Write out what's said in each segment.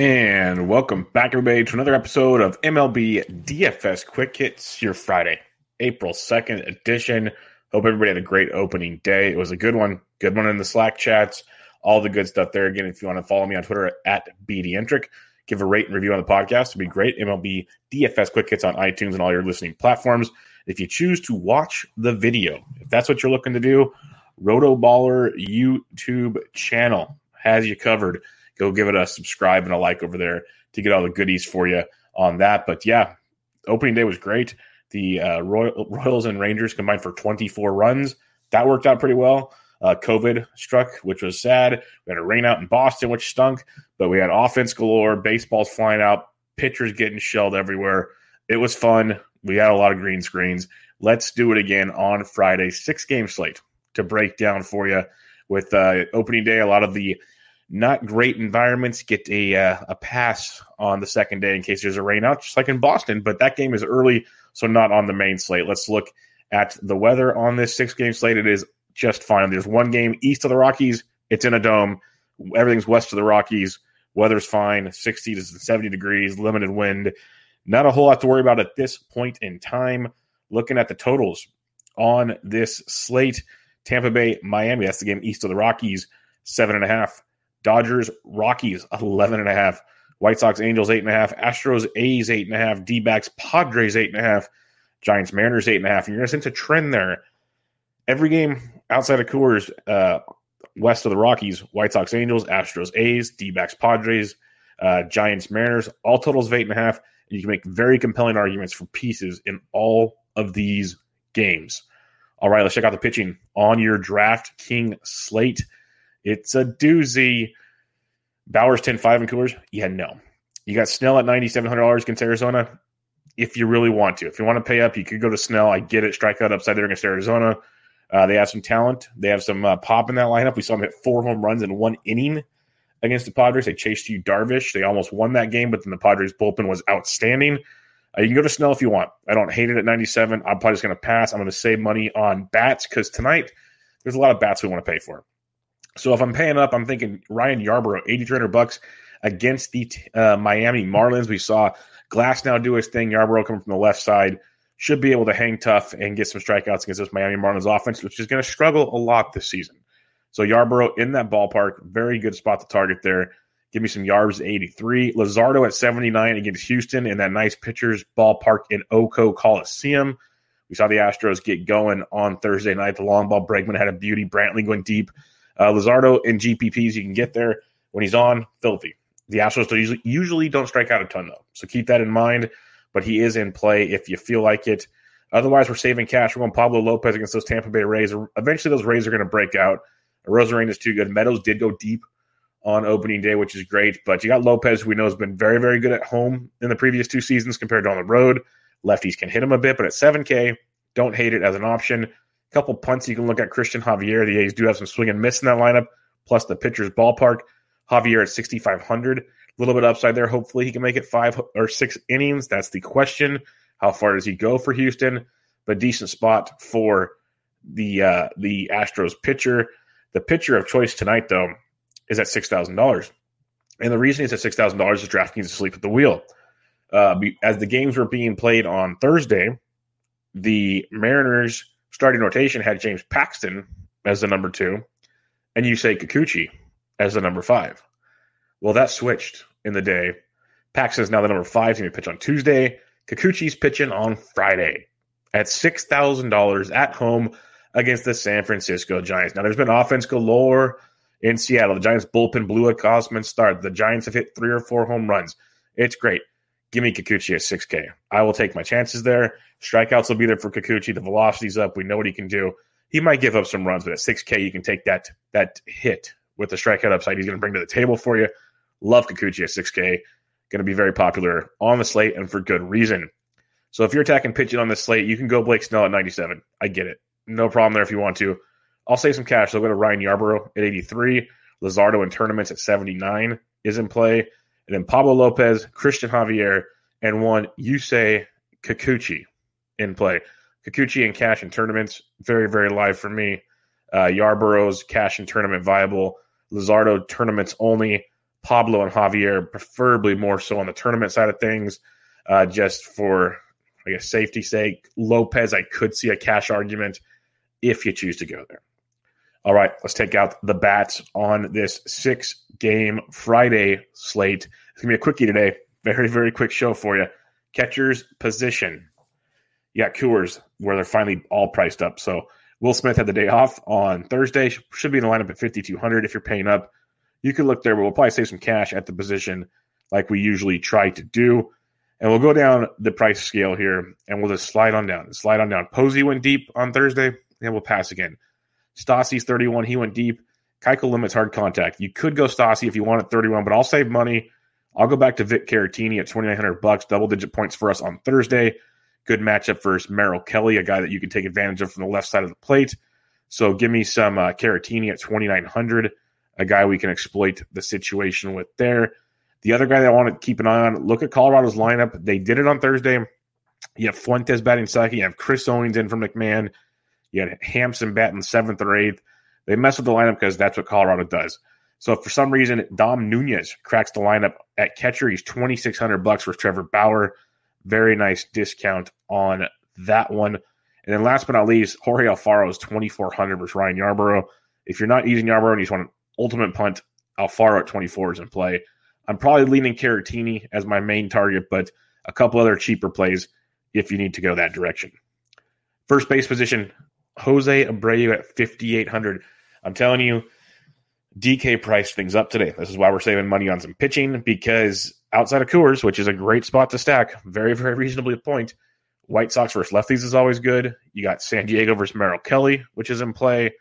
And welcome back, everybody, to another episode of MLB DFS Quick Hits, your Friday, April 2nd edition. Hope everybody had a great opening day. It was a good one. Good one in the Slack chats. All the good stuff there. Again, if you want to follow me on Twitter at BDentric, give a rate and review on the podcast. It'd be great. MLB DFS Quick Hits on iTunes and all your listening platforms. If you choose to watch the video, if that's what you're looking to do, Rotoballer YouTube channel has you covered go give it a subscribe and a like over there to get all the goodies for you on that. But yeah, opening day was great. The uh, Royal, Royals and Rangers combined for 24 runs. That worked out pretty well. Uh, COVID struck, which was sad. We had a rain out in Boston, which stunk, but we had offense galore, baseballs flying out, pitchers getting shelled everywhere. It was fun. We had a lot of green screens. Let's do it again on Friday, six game slate to break down for you with uh, opening day. A lot of the not great environments get a uh, a pass on the second day in case there's a rainout, just like in Boston. But that game is early, so not on the main slate. Let's look at the weather on this six game slate. It is just fine. There's one game east of the Rockies. It's in a dome. Everything's west of the Rockies. Weather's fine. 60 to 70 degrees. Limited wind. Not a whole lot to worry about at this point in time. Looking at the totals on this slate, Tampa Bay, Miami. That's the game east of the Rockies. Seven and a half. Dodgers, Rockies, 11 and a half. White Sox, Angels, eight and a half. Astros, A's, eight and a half. D backs, Padres, eight and a half. Giants, Mariners, eight and you're going to sense a trend there. Every game outside of Coors, uh, west of the Rockies, White Sox, Angels, Astros, A's, D backs, Padres, uh, Giants, Mariners, all totals of eight and a half. And you can make very compelling arguments for pieces in all of these games. All right, let's check out the pitching on your Draft King slate. It's a doozy. Bauer's 10 5 in Coors? Yeah, no. You got Snell at $9,700 against Arizona. If you really want to, if you want to pay up, you could go to Snell. I get it. Strikeout upside there against Arizona. Uh, they have some talent. They have some uh, pop in that lineup. We saw them hit four home runs in one inning against the Padres. They chased Yu Darvish. They almost won that game, but then the Padres bullpen was outstanding. Uh, you can go to Snell if you want. I don't hate it at 97. I'm probably just going to pass. I'm going to save money on bats because tonight there's a lot of bats we want to pay for. So if I'm paying up, I'm thinking Ryan Yarbrough, 8,300 bucks against the uh, Miami Marlins. We saw Glasnow do his thing. Yarbrough coming from the left side should be able to hang tough and get some strikeouts against this Miami Marlins offense, which is going to struggle a lot this season. So Yarbrough in that ballpark, very good spot to target there. Give me some yards 83. Luzardo at 79 against Houston in that nice pitcher's ballpark in O.co Coliseum. We saw the Astros get going on Thursday night. The long ball Bregman had a beauty. Brantley going deep. Uh, Luzardo in GPPs, you can get there when he's on, filthy. The Astros usually, usually don't strike out a ton, though. So keep that in mind. But he is in play if you feel like it. Otherwise, we're saving cash. We're going Pablo Lopez against those Tampa Bay Rays. Eventually, those Rays are going to break out. Arozarena is too good. Meadows did go deep on opening day, which is great. But you got Lopez, who we know has been very, very good at home in the previous two seasons compared to on the road. Lefties can hit him a bit, but at 7K, don't hate it as an option couple punts you can look at Cristian Javier. The A's do have some swing and miss in that lineup, plus the pitcher's ballpark. Javier at 6,500. A little bit upside there. Hopefully he can make it five or six innings. That's the question. How far does he go for Houston? But decent spot for the uh, the Astros pitcher. The pitcher of choice tonight, though, is at six thousand dollars, and the reason he's at six thousand dollars is DraftKings asleep at the wheel. Uh, as the games were being played on Thursday, the Mariners starting rotation had James Paxton as the number two, and Yusei Kikuchi as the number five. Well, that switched in the day. Paxton is now the number five. He's going to pitch on Tuesday. Kikuchi's pitching on Friday at six thousand dollars at home against the San Francisco Giants. Now, there's been offense galore in Seattle. The Giants bullpen blew a Gausman start. The Giants have hit three or four home runs. It's great. Give me Kikuchi at 6K. I will take my chances there. Strikeouts will be there for Kikuchi. The velocity's up. We know what he can do. He might give up some runs, but at 6K, you can take that that hit with the strikeout upside he's going to bring to the table for you. Love Kikuchi at 6K. Going to be very popular on the slate and for good reason. So if you're attacking pitching on this slate, you can go Blake Snell at 97. I get it. No problem there if you want to. I'll save some cash. I'll go to Ryan Yarbrough at 83. Luzardo in tournaments at 79 is in play. And then Pablo Lopez, Cristian Javier, and one Yusei Kikuchi in play. Kikuchi and cash in tournaments, very, very live for me. Uh, Yarbrough's cash and tournament viable. Luzardo tournaments only. Pablo and Javier, preferably more so on the tournament side of things, uh, just for I guess safety sake. Lopez, I could see a cash argument if you choose to go there. All right, let's take out the bats on this six game Friday slate. It's gonna be a quickie today. Very, very quick show for you. Catcher's position. You got Coors, where they're finally all priced up. So Will Smith had the day off on Thursday. Should be in the lineup at 5,200 if you're paying up. You could look there, but we'll probably save some cash at the position like we usually try to do. And we'll go down the price scale here and we'll just slide on down. Slide on down. Posey went deep on Thursday, and we'll pass again. Stassi's 31. He went deep. Keuchel limits hard contact. You could go Stassi if you want at 31, but I'll save money. I'll go back to Vic Caratini at 2,900 bucks, double digit points for us on Thursday. Good matchup versus Merrill Kelly, a guy that you can take advantage of from the left side of the plate. So give me some uh, Caratini at 2,900, a guy we can exploit the situation with there. The other guy that I want to keep an eye on, look at Colorado's lineup. They did it on Thursday. You have Fuentes batting second. You have Chris Owings in from McMahon. You had Hampson batting seventh or eighth. They mess with the lineup because that's what Colorado does. So for some reason Dom Nunez cracks the lineup at catcher, he's twenty six hundred bucks for Trevor Bauer. Very nice discount on that one. And then last but not least, Jorge Alfaro is twenty four hundred versus Ryan Yarbrough. If you're not using Yarbrough and you just want an ultimate punt, Alfaro at twenty four is in play. I'm probably leaning Caratini as my main target, but a couple other cheaper plays if you need to go that direction. First base position, Jose Abreu at 5,800. I'm telling you, DK priced things up today. This is why we're saving money on some pitching because outside of Coors, which is a great spot to stack, very, very reasonably a point. White Sox versus lefties is always good. You got San Diego versus Merrill Kelly, which is in play.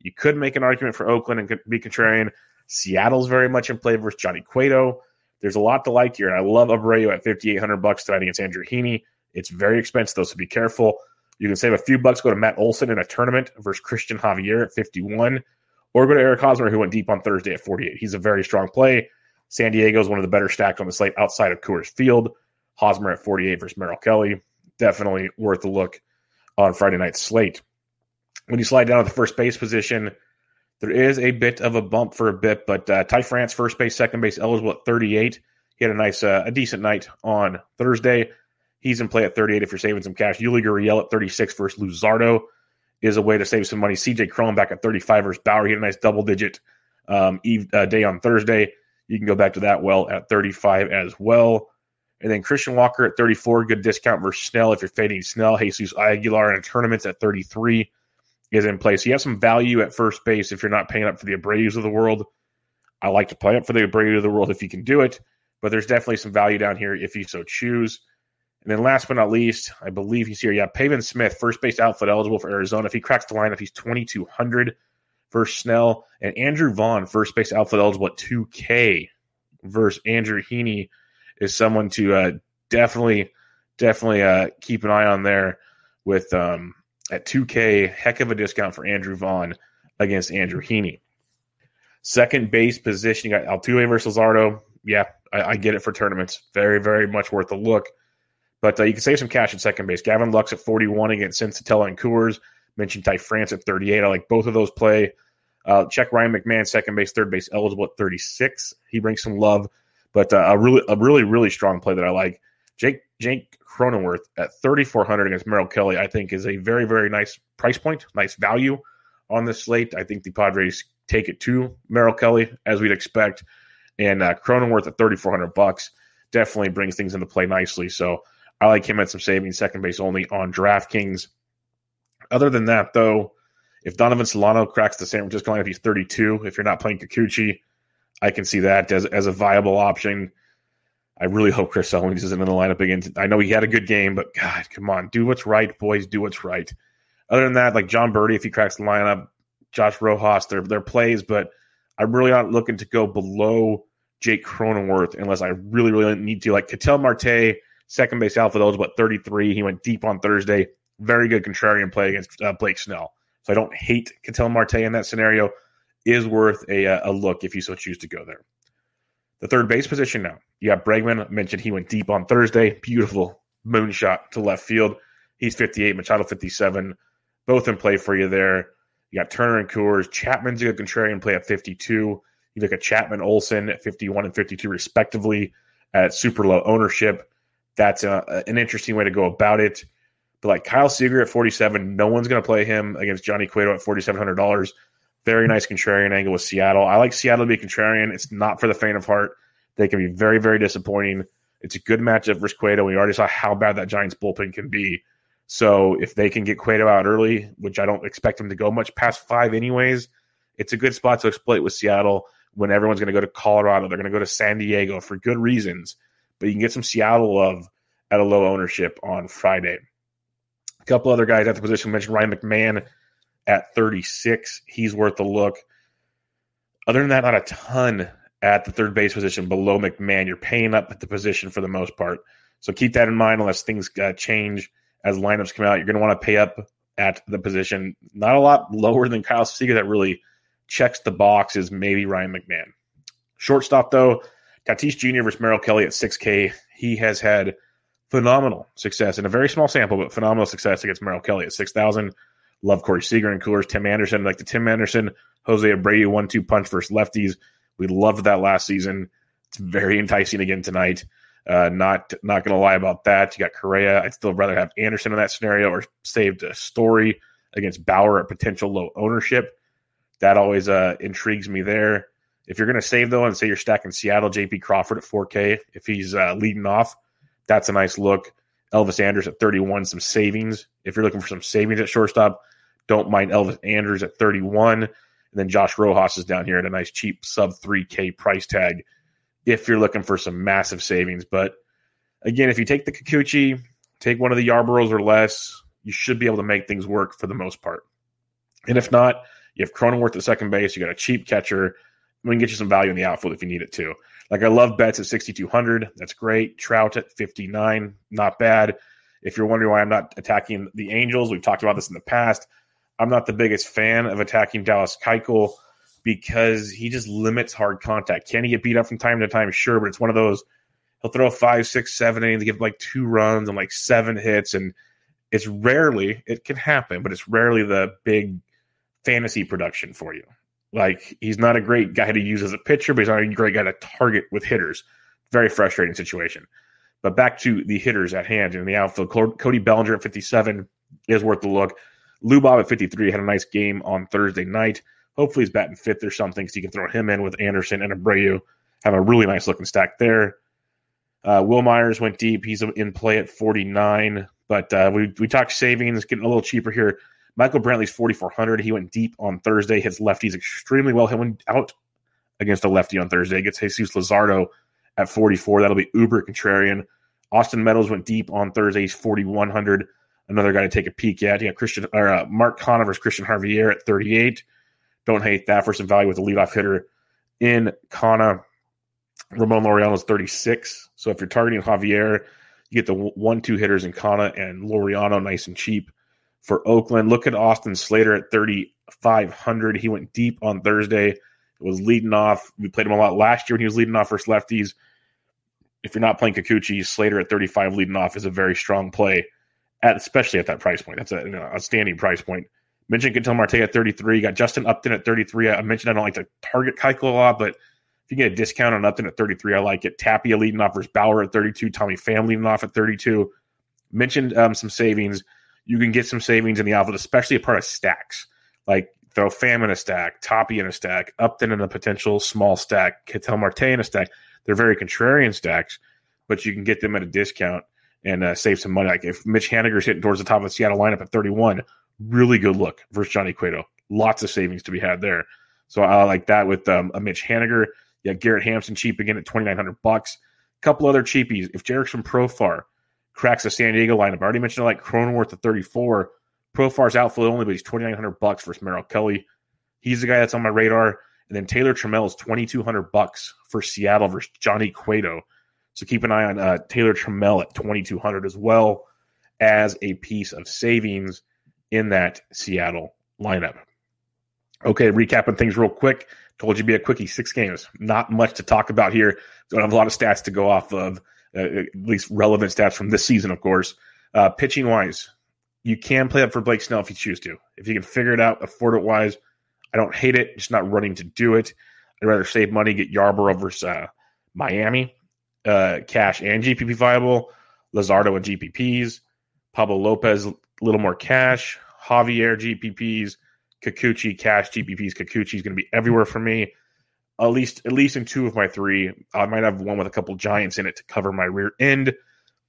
You could make an argument for Oakland and be contrarian. Seattle's very much in play versus Johnny Cueto. There's a lot to like here, and I love Abreu at 5,800 bucks tonight against Andrew Heaney. It's very expensive, though, so be careful. You can save a few bucks, go to Matt Olson in a tournament versus Cristian Javier at 51, or go to Eric Hosmer, who went deep on Thursday at 48. He's a very strong play. San Diego is one of the better stacks on the slate outside of Coors Field. Hosmer at 48 versus Merrill Kelly. Definitely worth a look on Friday night slate. When you slide down to the first base position, there is a bit of a bump for a bit, but uh, Ty France, first base, second base, eligible at 38. He had a nice, uh, a decent night on Thursday. He's in play at 38 if you're saving some cash. Yuli Gurriel at 36 versus Luzardo is a way to save some money. CJ Cron back at 35 versus Bauer. He had a nice double digit um, eve, uh, day on Thursday. You can go back to that well at 35 as well. And then Christian Walker at 34, good discount versus Snell if you're fading Snell. Jesus Aguilar in tournaments at 33 is in place. So you have some value at first base if you're not paying up for the Abreu's of the world. I like to play up for the Abreu of the world if you can do it, but there's definitely some value down here if you so choose. And then last but not least, I believe he's here. Yeah, Pavin Smith, first base outfit eligible for Arizona. If he cracks the lineup, he's 2,200 versus Snell. And Andrew Vaughn, first base outfit eligible at 2K versus Andrew Heaney is someone to uh, definitely, definitely uh, keep an eye on there with um, at 2K, heck of a discount for Andrew Vaughn against Andrew Heaney. Second base position, you got Altuve versus Luzardo. Yeah, I, I, get it for tournaments. Very, very much worth a look. But uh, you can save some cash at second base. Gavin Lux at 41 against Senzatela and Coors. Mentioned Ty France at 38. I like both of those play. Uh, check Ryan McMahon, second base, third base, eligible at 36. He brings some love, but uh, a really, a really, really strong play that I like. Jake Jake Cronenworth at 3,400 against Merrill Kelly, I think, is a very, very nice price point, nice value on this slate. I think the Padres take it to Merrill Kelly as we'd expect, and uh, Cronenworth at 3,400 bucks definitely brings things into play nicely. So I like him at some savings, second base only on DraftKings. Other than that, though, if Donovan Solano cracks the San Francisco line, if he's 32, if you're not playing Kikuchi, I can see that as, as a viable option. I really hope Chris Owings isn't in the lineup again. I know he had a good game, but God, come on, do what's right, boys. Do what's right. Other than that, like Jon Berti, if he cracks the lineup, Josh Rojas, their their plays, but I'm really not looking to go below Jake Cronenworth unless I really, really need to. Like Ketel Marte, second base alpha eligible at 33. He went deep on Thursday. Very good contrarian play against uh, Blake Snell. So I don't hate Ketel Marte in that scenario. Is worth a, uh, a look if you so choose to go there. The third base position now. You got Bregman. mentioned he went deep on Thursday. Beautiful moonshot to left field. He's 58, Machado 57. Both in play for you there. You got Turner and Coors. Chapman's a good contrarian play at 52. You You look at Chapman Olson at 51 and 52, respectively, at super low ownership. That's a, an interesting way to go about it. But like Kyle Seager at 47, no one's going to play him against Johnny Cueto at $4,700. Very nice contrarian angle with Seattle. I like Seattle to be contrarian. It's not for the faint of heart. They can be very, very disappointing. It's a good matchup versus Cueto. We already saw how bad that Giants bullpen can be. So if they can get Cueto out early, which I don't expect him to go much past five anyways, it's a good spot to exploit with Seattle when everyone's going to go to Colorado. They're going to go to San Diego for good reasons. But you can get some Seattle love at a low ownership on Friday. A couple other guys at the position mentioned Ryan McMahon at 36. He's worth a look. Other than that, not a ton at the third base position below McMahon. You're paying up at the position for the most part. So keep that in mind unless things uh, change as lineups come out. You're going to want to pay up at the position. Not a lot lower than Kyle Seager that really checks the box is maybe Ryan McMahon. Shortstop, though, Tatis Jr. versus Merrill Kelly at 6K. He has had phenomenal success in a very small sample, but phenomenal success against Merrill Kelly at 6,000. Love Corey Seager and Coors. Tim Anderson, like the Tim Anderson, Jose Abreu one two punch versus lefties. We loved that last season. It's very enticing again tonight. Uh, not not going to lie about that. You got Correa. I'd still rather have Anderson in that scenario or saved a story against Bauer at potential low ownership. That always uh, intrigues me there. If you're going to save though, and say you're stacking Seattle, J.P. Crawford at 4K, if he's uh, leading off, that's a nice look. Elvis Andrus at 31, some savings. If you're looking for some savings at shortstop, don't mind Elvis Andrus at 31. And then Josh Rojas is down here at a nice cheap sub 3K price tag if you're looking for some massive savings. But again, if you take the Kikuchi, take one of the Yarbroughs or less, you should be able to make things work for the most part. And if not, you have Cronenworth at second base. You got a cheap catcher. We can get you some value in the outfield if you need it too. Like I love Betts at 6,200. That's great. Trout at 59. Not bad. If you're wondering why I'm not attacking the Angels, we've talked about this in the past. I'm not the biggest fan of attacking Dallas Keuchel because he just limits hard contact. Can he get beat up from time to time? Sure, but it's one of those. He'll throw five, six, seven innings, give like two runs and like seven hits, and it's rarely it can happen, but it's rarely the big fantasy production for you. Like he's not a great guy to use as a pitcher, but he's not a great guy to target with hitters. Very frustrating situation. But back to the hitters at hand in the outfield. Cody Bellinger at 57 is worth the look. Lou Bob at 53 had a nice game on Thursday night. Hopefully he's batting fifth or something so you can throw him in with Anderson and Abreu. Have a really nice looking stack there. Uh, Wil Myers went deep. He's in play at 49. But uh, we, we talked savings, getting a little cheaper here. Michael Brantley's 4,400. He went deep on Thursday, hits lefties extremely well. He went out against a lefty on Thursday. Gets Jesus Luzardo at 44. That'll be uber contrarian. Austin Meadows went deep on Thursday. He's 4,100. Another guy to take a peek at. You got Christian or uh, Mark Canha versus Cristian Javier at 38. Don't hate that for some value with the leadoff hitter in Canha. Ramon Laureano's 36. So if you're targeting Javier, you get the one-two hitters in Canha and Laureano nice and cheap for Oakland. Look at Austin Slater at 3,500. He went deep on Thursday. It was leading off. We played him a lot last year when he was leading off versus lefties. If you're not playing Kikuchi, Slater at 35 leading off is a very strong play, at especially at that price point. That's a you outstanding price point. Mentioned Ketel Marte at 33. You got Justin Upton at 33. I mentioned I don't like to target Keuchel a lot, but if you get a discount on Upton at 33, I like it. Tapia leading off versus Bauer at 32. Tommy Pham leading off at 32. Mentioned um, some savings you can get some savings in the outfield, especially a part of stacks. Like throw Pham in a stack, Tapia in a stack, Upton in a potential small stack, Ketel Marte in a stack. They're very contrarian stacks, but you can get them at a discount and uh, save some money. Like if Mitch Haniger's hitting towards the top of the Seattle lineup at 31, really good look versus Johnny Cueto. Lots of savings to be had there. So I like that with um, a Mitch Haniger. Yeah, Garrett Hampson cheap again at 2900 bucks. Couple other cheapies. If Jurickson Profar cracks the San Diego lineup. I already mentioned like Cronenworth at 34. Profar's outfield only, but he's 2900 bucks versus Merrill Kelly. He's the guy that's on my radar. And then Taylor Trammell is 2200 bucks for Seattle versus Johnny Cueto. So keep an eye on uh, Taylor Trammell at 2200 as well as a piece of savings in that Seattle lineup. Okay, recapping things real quick. Told you be a quickie, six games. Not much to talk about here. Don't have a lot of stats to go off of uh, at least relevant stats from this season, of course. Uh, pitching wise, you can play up for Blake Snell if you choose to. If you can figure it out, afford it wise, I don't hate it. Just not running to do it. I'd rather save money, get Yarbrough versus uh, Miami, uh, cash and GPP viable. Luzardo and GPPs. Pablo Lopez, a little more cash. Javier GPPs. Kikuchi cash GPPs. Kikuchi is going to be everywhere for me. At least, at least in two of my three. I might have one with a couple giants in it to cover my rear end,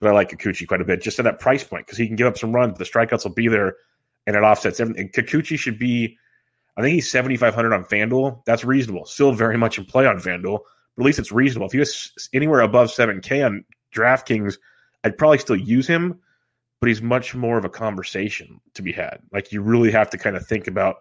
but I like Kikuchi quite a bit just at that price point because he can give up some runs. The strikeouts will be there, and it offsets everything. Kikuchi should be I think he's 7,500 on FanDuel. That's reasonable. Still very much in play on FanDuel, but at least it's reasonable. If he was anywhere above 7K on DraftKings, I'd probably still use him, but he's much more of a conversation to be had. Like you really have to kind of think about,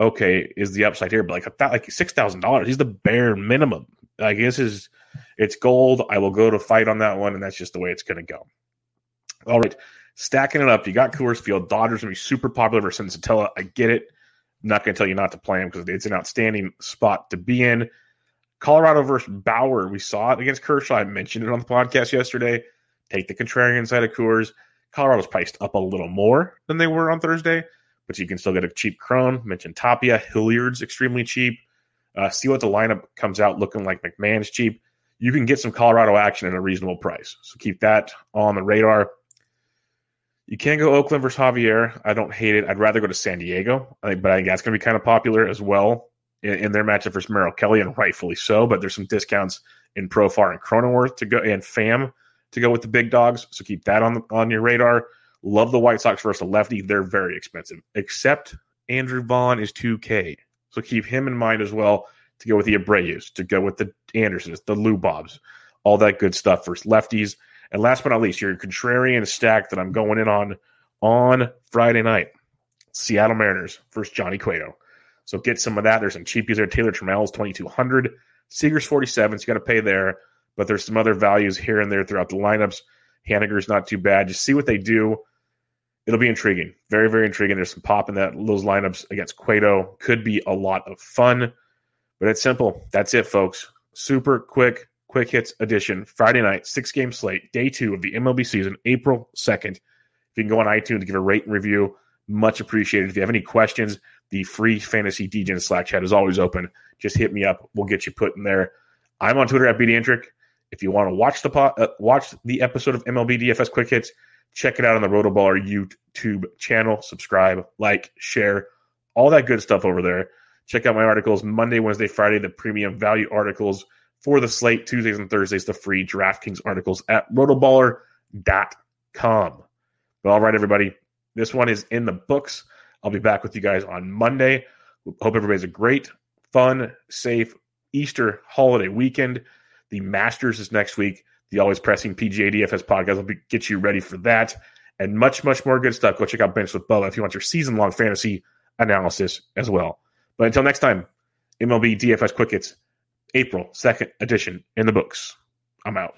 okay, is the upside here? But like, like $6,000, he's the bare minimum. Like this is, it's gold. I will go to fight on that one, and that's just the way it's going to go. All right, stacking it up. You got Coors Field. Dodgers going to be super popular versus Senzatela. I get it. I'm not going to tell you not to play him because it's an outstanding spot to be in. Colorado versus Bauer. We saw it against Kershaw. I mentioned it on the podcast yesterday. Take the contrarian side of Coors. Colorado's priced up a little more than they were on Thursday, but you can still get a cheap Cron. Mentioned Tapia. Hilliard's extremely cheap. Uh, see what the lineup comes out looking like. McMahon's cheap. You can get some Colorado action at a reasonable price. So keep that on the radar. You can't go Oakland versus Javier. I don't hate it. I'd rather go to San Diego, I think, but I think that's going to be kind of popular as well in, in, their matchup versus Merrill Kelly, and rightfully so. But there's some discounts in Profar and Cronenworth to go and Pham to go with the big dogs. So keep that on the, on your radar. Love the White Sox versus a lefty. They're very expensive, except Andrew Vaughn is 2K. So keep him in mind as well to go with the Abreu's, to go with the Andersons, the Lou Bobs, all that good stuff for lefties. And last but not least, your contrarian stack that I'm going in on on Friday night. Seattle Mariners versus Johnny Cueto. So get some of that. There's some cheapies there. Taylor Trammell's 2200 Seager's 47, so you got to pay there. But there's some other values here and there throughout the lineups. Haniger's not too bad. Just see what they do. It'll be intriguing. Very, very intriguing. There's some pop in that those lineups against Cueto. Could be a lot of fun. But it's simple. That's it, folks. Super quick, Quick Hits Edition, Friday night, six game slate, day two of the MLB season, April 2nd. If you can go on iTunes give a rate and review, much appreciated. If you have any questions, the free fantasy DJ Slack chat is always open. Just hit me up. We'll get you put in there. I'm on Twitter at BDentric. If you want to watch the uh, watch the episode of MLB DFS Quick Hits, check it out on the Rotoballer YouTube channel. Subscribe, like, share, all that good stuff over there. Check out my articles Monday, Wednesday, Friday, the premium value articles for the slate Tuesdays and Thursdays, the free DraftKings articles at rotoballer.com. But all right, everybody, this one is in the books. I'll be back with you guys on Monday. Hope everybody's a great, fun, safe Easter holiday weekend. The Masters is next week. The always pressing PGA DFS podcast will be, get you ready for that and much, much more good stuff. Go check out Bench with Bubba if you want your season long fantasy analysis as well. But until next time, MLB DFS Quick Hits April 2nd edition in the books. I'm out.